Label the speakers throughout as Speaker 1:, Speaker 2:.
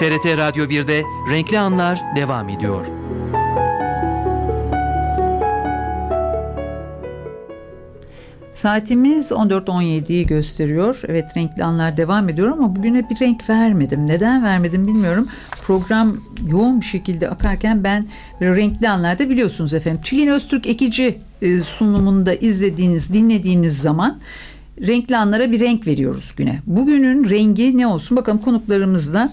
Speaker 1: TRT Radyo 1'de Renkli Anlar devam ediyor.
Speaker 2: Saatimiz 14.17'yi gösteriyor. Evet renkli anlar devam ediyor ama bugüne bir renk vermedim. Neden vermedim bilmiyorum. Program yoğun bir şekilde akarken ben renkli anlarda biliyorsunuz efendim. Tülin Öztürk Ekici e, sunumunda izlediğiniz, dinlediğiniz zaman renkli anlara bir renk veriyoruz güne. Bugünün rengi ne olsun? Bakalım konuklarımızla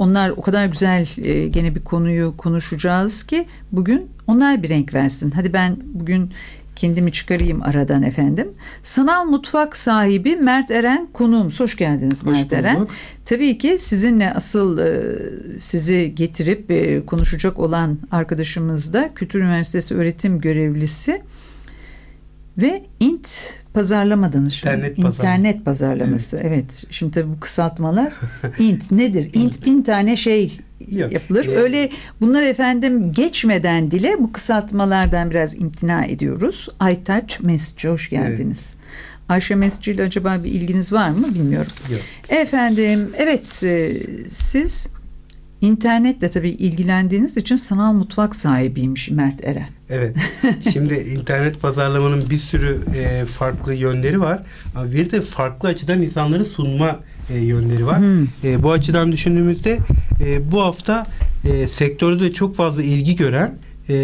Speaker 2: onlar o kadar güzel e, gene bir konuyu konuşacağız ki bugün onlar bir renk versin. Hadi ben bugün kendimi çıkarayım aradan efendim. Sanal mutfak sahibi Mert Eren konuğumuz. Hoş geldiniz
Speaker 3: Hoş
Speaker 2: Mert Eren. Tabii ki sizinle asıl e, sizi getirip e, konuşacak olan arkadaşımız da Kültür Üniversitesi öğretim görevlisi ve İNT pazarlama danışmanı.
Speaker 3: İnternet pazarlama.
Speaker 2: İnternet pazarlaması. Evet. Şimdi tabii bu kısaltmalar İNT nedir? İNT bin tane şey
Speaker 3: Yok.
Speaker 2: yapılır.
Speaker 3: Ee,
Speaker 2: Öyle bunlar efendim geçmeden dile bu kısaltmalardan biraz imtina ediyoruz. Aytaç Mesutçu hoş geldiniz. Ayşe Mesutçu ile acaba bir ilginiz var mı bilmiyorum.
Speaker 3: Yok.
Speaker 2: Efendim evet e, siz internetle tabii ilgilendiğiniz için sanal mutfak sahibiymiş Mert Eren.
Speaker 3: Evet. Şimdi internet pazarlamanın bir sürü e, farklı yönleri var. Ama bir de farklı açıdan insanları sunma e, yönleri var.
Speaker 2: Hmm.
Speaker 3: E, bu açıdan düşündüğümüzde e, bu hafta e, sektörde çok fazla ilgi gören e,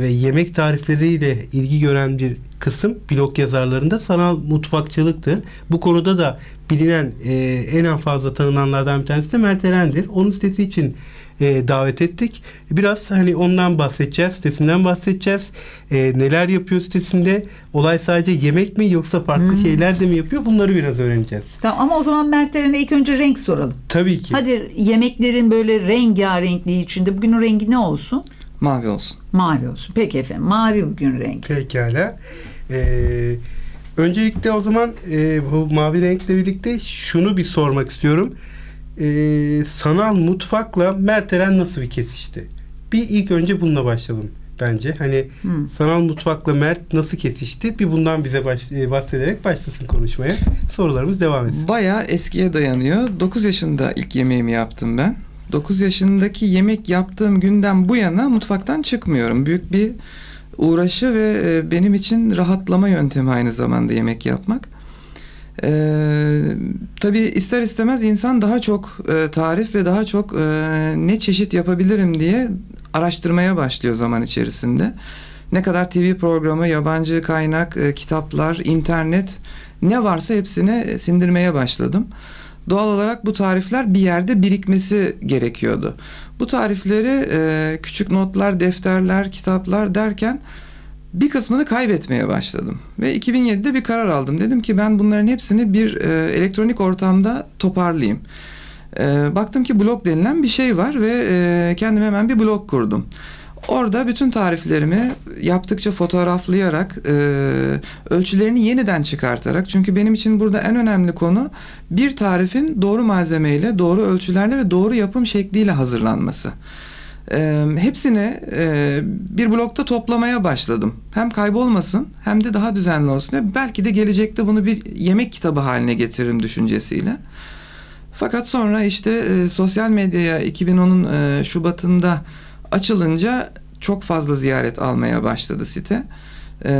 Speaker 3: ve yemek tarifleriyle ilgi gören bir kısım blog yazarlarında sanal mutfakçılıktır. Bu konuda da bilinen e, en fazla tanınanlardan bir tanesi de Mert Eren'dir. Onun sitesi için e, davet ettik. Biraz hani ondan bahsedeceğiz, sitesinden bahsedeceğiz. E, neler yapıyor sitesinde? Olay sadece yemek mi yoksa farklı
Speaker 2: Hmm.
Speaker 3: şeyler de mi yapıyor? Bunları biraz öğreneceğiz.
Speaker 2: Tamam ama o zaman Mert Eren'e ilk önce renk soralım.
Speaker 3: Tabii ki.
Speaker 2: Hadi yemeklerin böyle rengarenkliği içinde bugünün rengi ne olsun?
Speaker 4: Mavi olsun.
Speaker 2: Mavi olsun. Peki efendim mavi bugün renk.
Speaker 3: Pekala. Ee, öncelikle o zaman e, bu mavi renkle birlikte şunu bir sormak istiyorum. Ee, sanal mutfakla Mert Eren nasıl bir kesişti? Bir ilk önce bununla başlayalım bence. Hani
Speaker 2: Hmm.
Speaker 3: sanal mutfakla Mert nasıl kesişti? Bir bundan bize baş, e, bahsederek başlasın konuşmaya. Sorularımız devam etsin.
Speaker 4: Bayağı eskiye dayanıyor. 9 yaşında ilk yemeğimi yaptım ben. 9 yaşındaki yemek yaptığım günden bu yana mutfaktan çıkmıyorum. Büyük bir uğraşı ve e, benim için rahatlama yöntemi aynı zamanda yemek yapmak. Ee, tabii ister istemez insan daha çok e, tarif ve daha çok e, ne çeşit yapabilirim diye araştırmaya başlıyor zaman içerisinde. Ne kadar TV programı, yabancı kaynak, e, kitaplar, internet ne varsa hepsini sindirmeye başladım. Doğal olarak bu tarifler bir yerde birikmesi gerekiyordu. Bu tarifleri e, küçük notlar, defterler, kitaplar derken bir kısmını kaybetmeye başladım. Ve 2007'de bir karar aldım. Dedim ki ben bunların hepsini bir e, elektronik ortamda toparlayayım. E, baktım ki blog denilen bir şey var ve e, kendime hemen bir blog kurdum. Orada bütün tariflerimi yaptıkça fotoğraflayarak, e, ölçülerini yeniden çıkartarak çünkü benim için burada en önemli konu bir tarifin doğru malzemeyle, doğru ölçülerle ve doğru yapım şekliyle hazırlanması. E, hepsini e, bir blokta toplamaya başladım. Hem kaybolmasın hem de daha düzenli olsun. Belki de gelecekte bunu bir yemek kitabı haline getiririm düşüncesiyle. Fakat sonra işte e, sosyal medyaya 2010'un e, Şubat'ında açılınca çok fazla ziyaret almaya başladı site. E,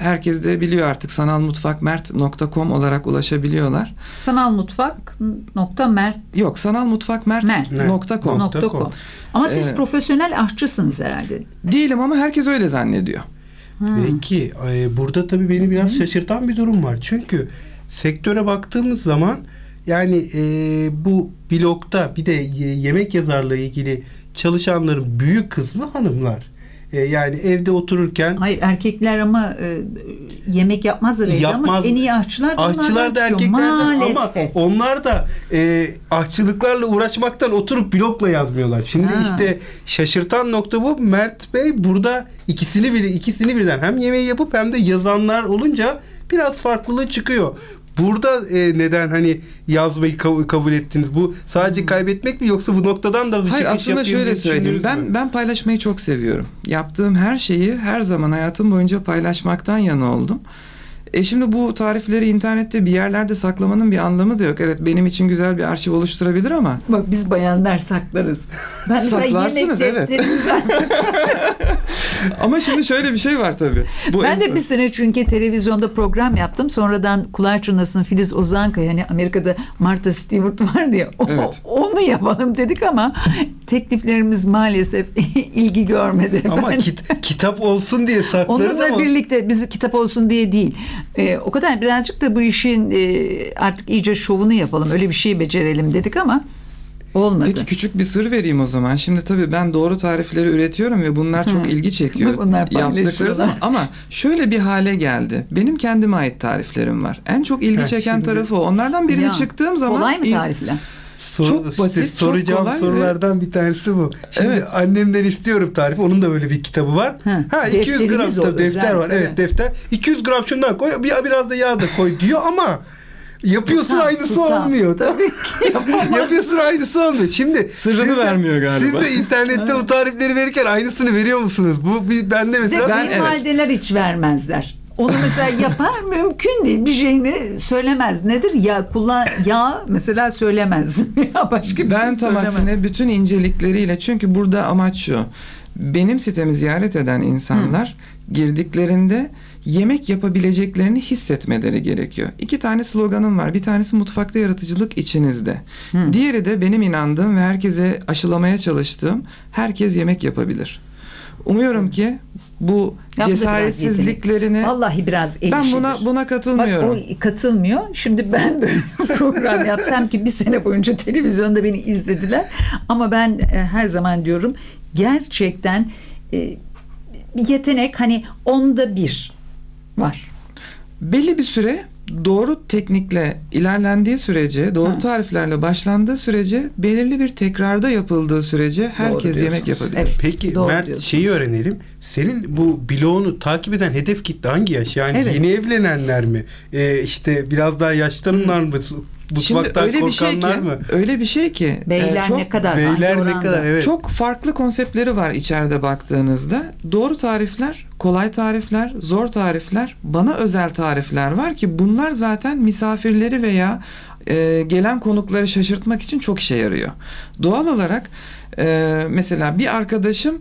Speaker 4: herkes de biliyor artık sanalmutfakmert.com olarak ulaşabiliyorlar.
Speaker 2: Sanal mutfak nokta mert
Speaker 4: Yok sanalmutfakmert.com.
Speaker 3: Mert.
Speaker 2: nokta com. Ama siz
Speaker 4: Evet.
Speaker 2: profesyonel aşçısınız herhalde.
Speaker 4: Değilim ama herkes öyle zannediyor.
Speaker 3: Peki e, burada tabii beni biraz şaşırtan bir durum var. Çünkü sektöre baktığımız zaman yani e, bu blogda bir de ye- yemek yazarlığı ilgili çalışanların büyük kısmı hanımlar. E, yani evde otururken
Speaker 2: Hayır erkekler ama e, yemek yapmazlar evde ama
Speaker 3: Yapmaz.
Speaker 2: en iyi aşçılar da
Speaker 3: aşçılar da erkeklerden ama
Speaker 2: Maalesef.
Speaker 3: onlar da e, aşçılıklarla uğraşmaktan oturup blogla yazmıyorlar. Şimdi
Speaker 2: Ha.
Speaker 3: işte şaşırtan nokta bu. Mert Bey burada ikisini bir ikisini birden hem yemeği yapıp hem de yazanlar olunca biraz farklılığı çıkıyor. Burada e, neden hani yazmayı kabul, kabul ettiniz? Bu sadece kaybetmek mi yoksa bu noktadan da bir
Speaker 4: Hayır
Speaker 3: çıkış
Speaker 4: aslında şöyle söyleyeyim.
Speaker 3: düşündünüz mü?
Speaker 4: Ben ben paylaşmayı çok seviyorum. Yaptığım her şeyi her zaman hayatım boyunca paylaşmaktan yana oldum. E şimdi bu tarifleri internette bir yerlerde saklamanın bir anlamı da yok. Evet benim için güzel bir arşiv oluşturabilir ama
Speaker 2: Bak biz bayanlar saklarız. Ben mesela
Speaker 4: Saklarsınız, evet. ama şimdi şöyle bir şey var tabii. Bu
Speaker 2: ben de bir sene çünkü televizyonda program yaptım. Sonradan Kulaç Çınlası'nın Filiz Ozankaya hani Amerika'da Martha Stewart var diye o-
Speaker 4: Evet.
Speaker 2: onu yapalım dedik ama tekliflerimiz maalesef ilgi görmedi.
Speaker 3: Ama kit- kitap olsun diye saklarız
Speaker 2: Onunla
Speaker 3: ama
Speaker 2: birlikte bizi kitap olsun diye değil. Ee, o kadar birazcık da bu işin e, artık iyice şovunu yapalım. Öyle bir şey becerelim dedik ama olmadı.
Speaker 4: Peki küçük bir sır vereyim o zaman. Şimdi tabii ben doğru tarifleri üretiyorum ve bunlar çok ilgi çekiyor.
Speaker 2: Bak onlar
Speaker 4: yaptıkları zaman. Ama şöyle bir hale geldi. Benim kendime ait tariflerim var. En çok ilgi
Speaker 3: Ha,
Speaker 4: çeken
Speaker 3: şimdi-
Speaker 4: tarafı o. Onlardan birini
Speaker 2: Ya,
Speaker 4: çıktığım zaman
Speaker 2: Kolay mı tarifler?
Speaker 3: Sor-
Speaker 4: Çok basit, çok
Speaker 3: soracağım
Speaker 4: kolay ve-
Speaker 3: sorulardan bir tanesi bu. Şimdi
Speaker 4: Evet.
Speaker 3: annemden istiyorum tarifi. Onun da böyle bir kitabı var.
Speaker 2: Hı,
Speaker 3: Ha 200 gram tabii defter var. Evet defter. 200 gram şundan koy. Bir, biraz da yağ da koy diyor ama yapıyorsun
Speaker 2: Tutam,
Speaker 3: aynısı
Speaker 2: tutam.
Speaker 3: olmuyor.
Speaker 2: Tabii ki.
Speaker 3: Yapıyorsun aynısı olmuyor. Şimdi
Speaker 4: Sırrını
Speaker 3: siz de-
Speaker 4: vermiyor galiba.
Speaker 3: Siz de internette bu tarifleri verirken aynısını veriyor musunuz? Bu bir bende mesela
Speaker 4: Ben- evet.
Speaker 2: kayınvalideler hiç vermezler. Onu mesela yapar mümkün değil. Bir şeyini söylemez. Nedir? Ya kullan ya mesela söylemez. ya başka bir
Speaker 4: Ben
Speaker 2: şey
Speaker 4: tam aksine bütün incelikleriyle çünkü burada amaç şu. Benim sitemi ziyaret eden insanlar girdiklerinde yemek yapabileceklerini hissetmeleri gerekiyor. İki tane sloganım var. Bir tanesi mutfakta yaratıcılık içinizde. Diğeri de benim inandığım ve herkese aşılamaya çalıştığım herkes yemek yapabilir. Umuyorum ki bu
Speaker 2: Ya da biraz
Speaker 4: cesaretsizliklerini
Speaker 2: Vallahi biraz el
Speaker 4: ben buna buna
Speaker 2: Bak
Speaker 4: katılmıyorum.
Speaker 2: o katılmıyor. Şimdi ben böyle bir program yapsam ki bir sene boyunca televizyonda beni izlediler. Ama ben e, her zaman diyorum gerçekten e, bir yetenek hani onda bir var.
Speaker 4: belli bir süre doğru teknikle ilerlendiği sürece, doğru
Speaker 2: Ha.
Speaker 4: tariflerle başlandığı sürece, belirli bir tekrarda yapıldığı sürece herkes yemek yapabilir.
Speaker 2: Evet.
Speaker 3: Peki
Speaker 2: Doğru
Speaker 3: Mert
Speaker 2: diyorsunuz.
Speaker 3: şeyi öğrenelim. Senin bu bloğunu takip eden hedef kitle hangi yaş? Yani
Speaker 2: Evet.
Speaker 3: yeni evlenenler mi? Ee, işte biraz daha yaşlananlar mı?
Speaker 4: Şimdi öyle bir şey ki,
Speaker 3: mı?
Speaker 4: öyle bir şey ki,
Speaker 2: Beyler
Speaker 4: e, çok
Speaker 2: ne kadar
Speaker 3: Beyler ne kadar evet.
Speaker 4: çok farklı konseptleri var içeride baktığınızda. Doğru tarifler, kolay tarifler, zor tarifler, bana özel tarifler var ki bunlar zaten misafirleri veya e, gelen konukları şaşırtmak için çok işe yarıyor. Doğal olarak e, mesela bir arkadaşım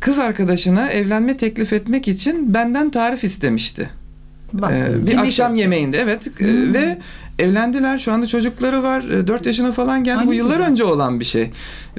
Speaker 4: kız arkadaşına evlenme teklif etmek için benden tarif istemişti.
Speaker 2: Bak,
Speaker 4: Ee, bir akşam
Speaker 2: yapıyor.
Speaker 4: yemeğinde evet Ee,
Speaker 2: Hmm.
Speaker 4: ve evlendiler. Şu anda çocukları var. 4 yaşına falan geldi.
Speaker 2: Ay,
Speaker 4: bu yıllar önce olan bir şey.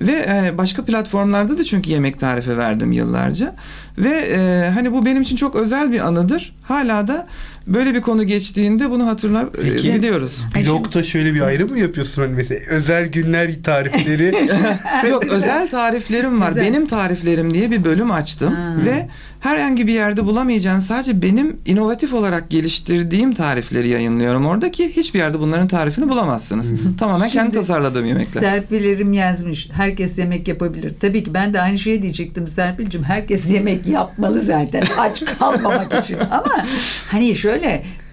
Speaker 4: Ve e, başka platformlarda da çünkü yemek tarifi verdim yıllarca. Ve e, hani bu benim için çok özel bir anıdır. Hala da böyle bir konu geçtiğinde bunu hatırlar e,
Speaker 3: Peki.
Speaker 4: biliyoruz.
Speaker 3: Blogda şöyle bir ayrım mı yapıyorsun hani mesela özel günler tarifleri?
Speaker 4: Yok özel tariflerim var.
Speaker 2: Güzel.
Speaker 4: Benim tariflerim diye bir bölüm açtım
Speaker 2: Ha.
Speaker 4: ve herhangi bir yerde bulamayacağın sadece benim inovatif olarak geliştirdiğim tarifleri yayınlıyorum orada ki hiçbir yerde bunların tarifini bulamazsınız. Tamamen kendi
Speaker 2: Şimdi
Speaker 4: tasarladığım yemekler.
Speaker 2: Serpil'lerim yazmış. Herkes yemek yapabilir. Tabii ki ben de aynı şeyi diyecektim Serpil'cim. Herkes yemek yapmalı zaten. Aç kalmamak için. Ama hani şöyle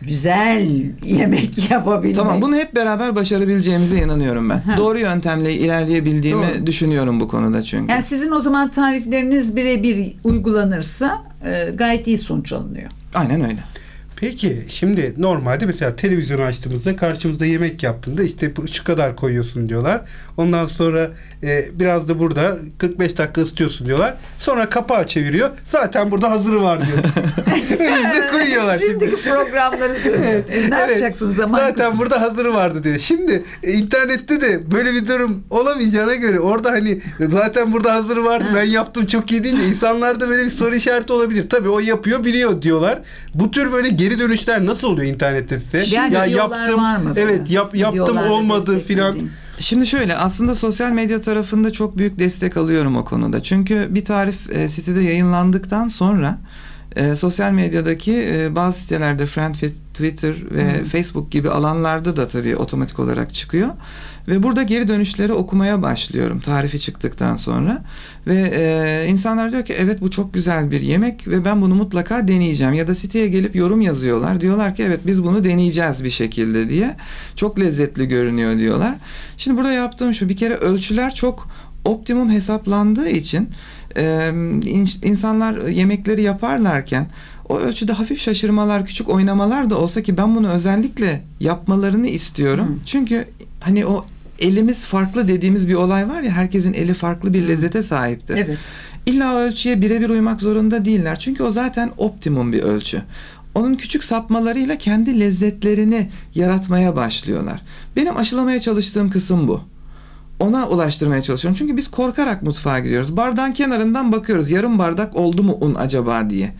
Speaker 2: güzel yemek yapabilmek.
Speaker 4: Tamam bunu hep beraber başarabileceğimize inanıyorum ben.
Speaker 2: Ha.
Speaker 4: Doğru yöntemle ilerleyebildiğimi
Speaker 2: Doğru.
Speaker 4: düşünüyorum bu konuda çünkü.
Speaker 2: Yani sizin o zaman tarifleriniz birebir uygulanırsa e, gayet iyi sonuç alınıyor.
Speaker 4: Aynen öyle.
Speaker 3: Peki şimdi normalde mesela televizyonu açtığımızda karşımızda yemek yaptığında işte bu- şu kadar koyuyorsun diyorlar. Ondan sonra e, biraz da burada 45 dakika ısıtıyorsun diyorlar. Sonra kapağı çeviriyor. Zaten burada hazırı var diyor. Önümüze koyuyorlar.
Speaker 2: Şimdiki programları söylüyor. E, ne
Speaker 3: Evet.
Speaker 2: yapacaksın zaman
Speaker 3: Zaten
Speaker 2: kısmı?
Speaker 3: burada hazırı vardı diyor. Şimdi e, internette de böyle bir durum olamayacağına göre orada hani zaten burada hazırı vardı ben yaptım çok iyi deyince insanlarda böyle bir soru işareti olabilir. Tabii o yapıyor biliyor diyorlar. Bu tür böyle geri dönüşler nasıl oluyor internette size?
Speaker 2: Yani videolar var mı böyle?
Speaker 3: Evet yap, yaptım olmadı filan.
Speaker 4: Şimdi şöyle aslında sosyal medya tarafında çok büyük destek alıyorum o konuda. Çünkü bir tarif e, sitede yayınlandıktan sonra e, sosyal medyadaki e, bazı sitelerde Friendfit, Twitter ve Facebook gibi alanlarda da tabii otomatik olarak çıkıyor. Ve burada geri dönüşleri okumaya başlıyorum tarifi çıktıktan sonra. Ve e, insanlar diyor ki evet bu çok güzel bir yemek ve ben bunu mutlaka deneyeceğim. Ya da siteye gelip yorum yazıyorlar. Diyorlar ki evet biz bunu deneyeceğiz bir şekilde diye. Çok lezzetli görünüyor diyorlar. Şimdi burada yaptığım şu bir kere ölçüler çok optimum hesaplandığı için e, in- insanlar yemekleri yaparlarken O ölçüde hafif şaşırmalar, küçük oynamalar da olsa ki ben bunu özellikle yapmalarını istiyorum.
Speaker 2: Hı.
Speaker 4: Çünkü hani o elimiz farklı dediğimiz bir olay var ya herkesin eli farklı bir lezzete sahiptir.
Speaker 2: Evet.
Speaker 4: İlla ölçüye birebir uymak zorunda değiller. Çünkü o zaten optimum bir ölçü. Onun küçük sapmalarıyla kendi lezzetlerini yaratmaya başlıyorlar. Benim aşılamaya çalıştığım kısım bu. Ona ulaştırmaya çalışıyorum. Çünkü biz korkarak mutfağa gidiyoruz. Bardağın kenarından bakıyoruz. Yarım bardak oldu mu un acaba diye.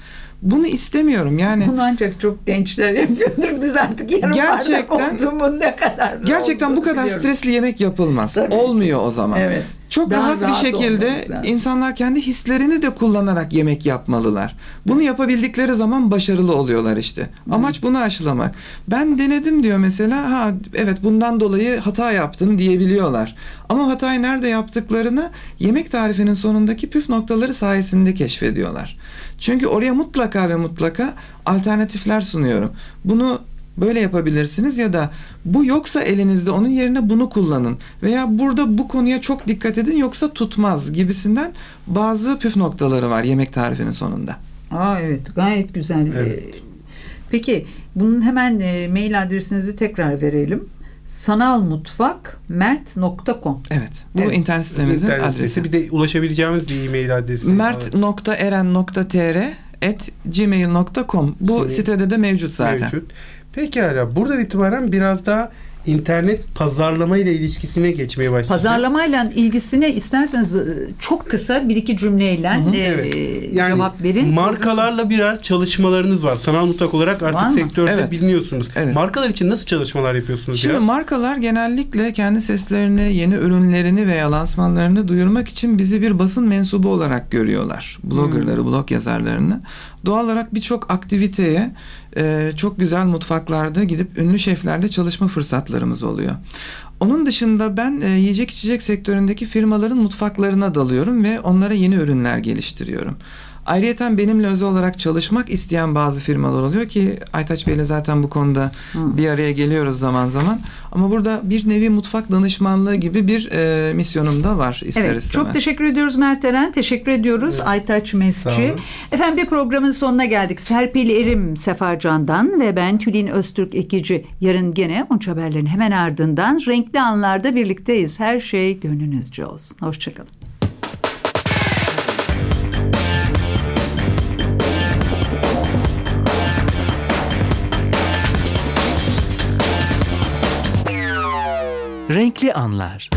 Speaker 4: Bunu istemiyorum. Yani
Speaker 2: Bunu ancak çok gençler yapıyordur. Biz artık yarım
Speaker 4: Gerçekten-
Speaker 2: bardak oldu mu ne kadar
Speaker 4: gerçekten bu kadar
Speaker 2: biliyoruz.
Speaker 4: stresli yemek yapılmaz.
Speaker 2: Tabii.
Speaker 4: Olmuyor o zaman.
Speaker 2: Evet.
Speaker 4: Çok
Speaker 2: Daha
Speaker 4: rahat, bir
Speaker 2: rahat
Speaker 4: şekilde insanlar kendi hislerini de kullanarak yemek yapmalılar. Bunu yapabildikleri zaman başarılı oluyorlar işte. Amaç bunu aşılamak. Ben denedim diyor mesela. Ha evet bundan dolayı hata yaptım diyebiliyorlar. Ama hatayı nerede yaptıklarını yemek tarifinin sonundaki püf noktaları sayesinde keşfediyorlar. Çünkü oraya mutlaka ve mutlaka alternatifler sunuyorum. Bunu böyle yapabilirsiniz ya da bu yoksa elinizde onun yerine bunu kullanın veya burada bu konuya çok dikkat edin yoksa tutmaz gibisinden bazı püf noktaları var yemek tarifinin sonunda.
Speaker 2: Aa evet gayet güzel.
Speaker 3: Evet.
Speaker 2: Ee, Peki bunun hemen e, mail adresinizi tekrar verelim. sanalmutfak.mert.com
Speaker 4: Evet. Bu
Speaker 2: Evet.
Speaker 4: internet sitemizin
Speaker 3: İnternet
Speaker 4: adresi.
Speaker 3: sitesi bir de ulaşabileceğimiz bir e-mail adresi.
Speaker 4: mert.eren.tr at gmail.com Bu
Speaker 3: Şimdi
Speaker 4: sitede de mevcut zaten.
Speaker 3: mevcut. Pekala. Buradan itibaren biraz daha internet pazarlama ile ilişkisine geçmeye başlayacağız.
Speaker 2: Pazarlamayla ilgisine isterseniz e, çok kısa bir iki cümleyle
Speaker 4: Hı hı.
Speaker 2: e,
Speaker 3: Evet. Yani
Speaker 2: cevap verin.
Speaker 3: markalarla birer çalışmalarınız var. Sanal mutfak olarak artık
Speaker 2: Var mı?
Speaker 3: sektörde
Speaker 4: Evet.
Speaker 3: biliniyorsunuz.
Speaker 4: Evet.
Speaker 3: Markalar için nasıl çalışmalar yapıyorsunuz
Speaker 4: Şimdi
Speaker 3: biraz?
Speaker 4: markalar genellikle kendi seslerini, yeni ürünlerini veya lansmanlarını duyurmak için bizi bir basın mensubu olarak görüyorlar. Bloggerları, blog yazarlarını. Doğal olarak birçok aktiviteye e, çok güzel mutfaklarda gidip ünlü şeflerle çalışma fırsatlarımız oluyor. Onun dışında ben e, yiyecek içecek sektöründeki firmaların mutfaklarına dalıyorum ve onlara yeni ürünler geliştiriyorum. Ayrıyeten benimle özel olarak çalışmak isteyen bazı firmalar oluyor ki Aytaç Bey'le zaten bu konuda
Speaker 2: Hı.
Speaker 4: bir araya geliyoruz zaman zaman. Ama burada bir nevi mutfak danışmanlığı gibi bir e, misyonum da var ister
Speaker 2: Evet,
Speaker 4: istemez.
Speaker 2: çok teşekkür ediyoruz Mert Eren. Teşekkür ediyoruz Aytaç
Speaker 3: Sağ
Speaker 2: Mesci. Efendim bir programın sonuna geldik. Serpil Erim Sefarcan'dan ve ben Tülin Öztürk Ekici. Yarın gene Unç Haberlerin hemen ardından renkli anlarda birlikteyiz. Her şey gönlünüzce olsun. Hoşçakalın.
Speaker 1: Renkli Anlar.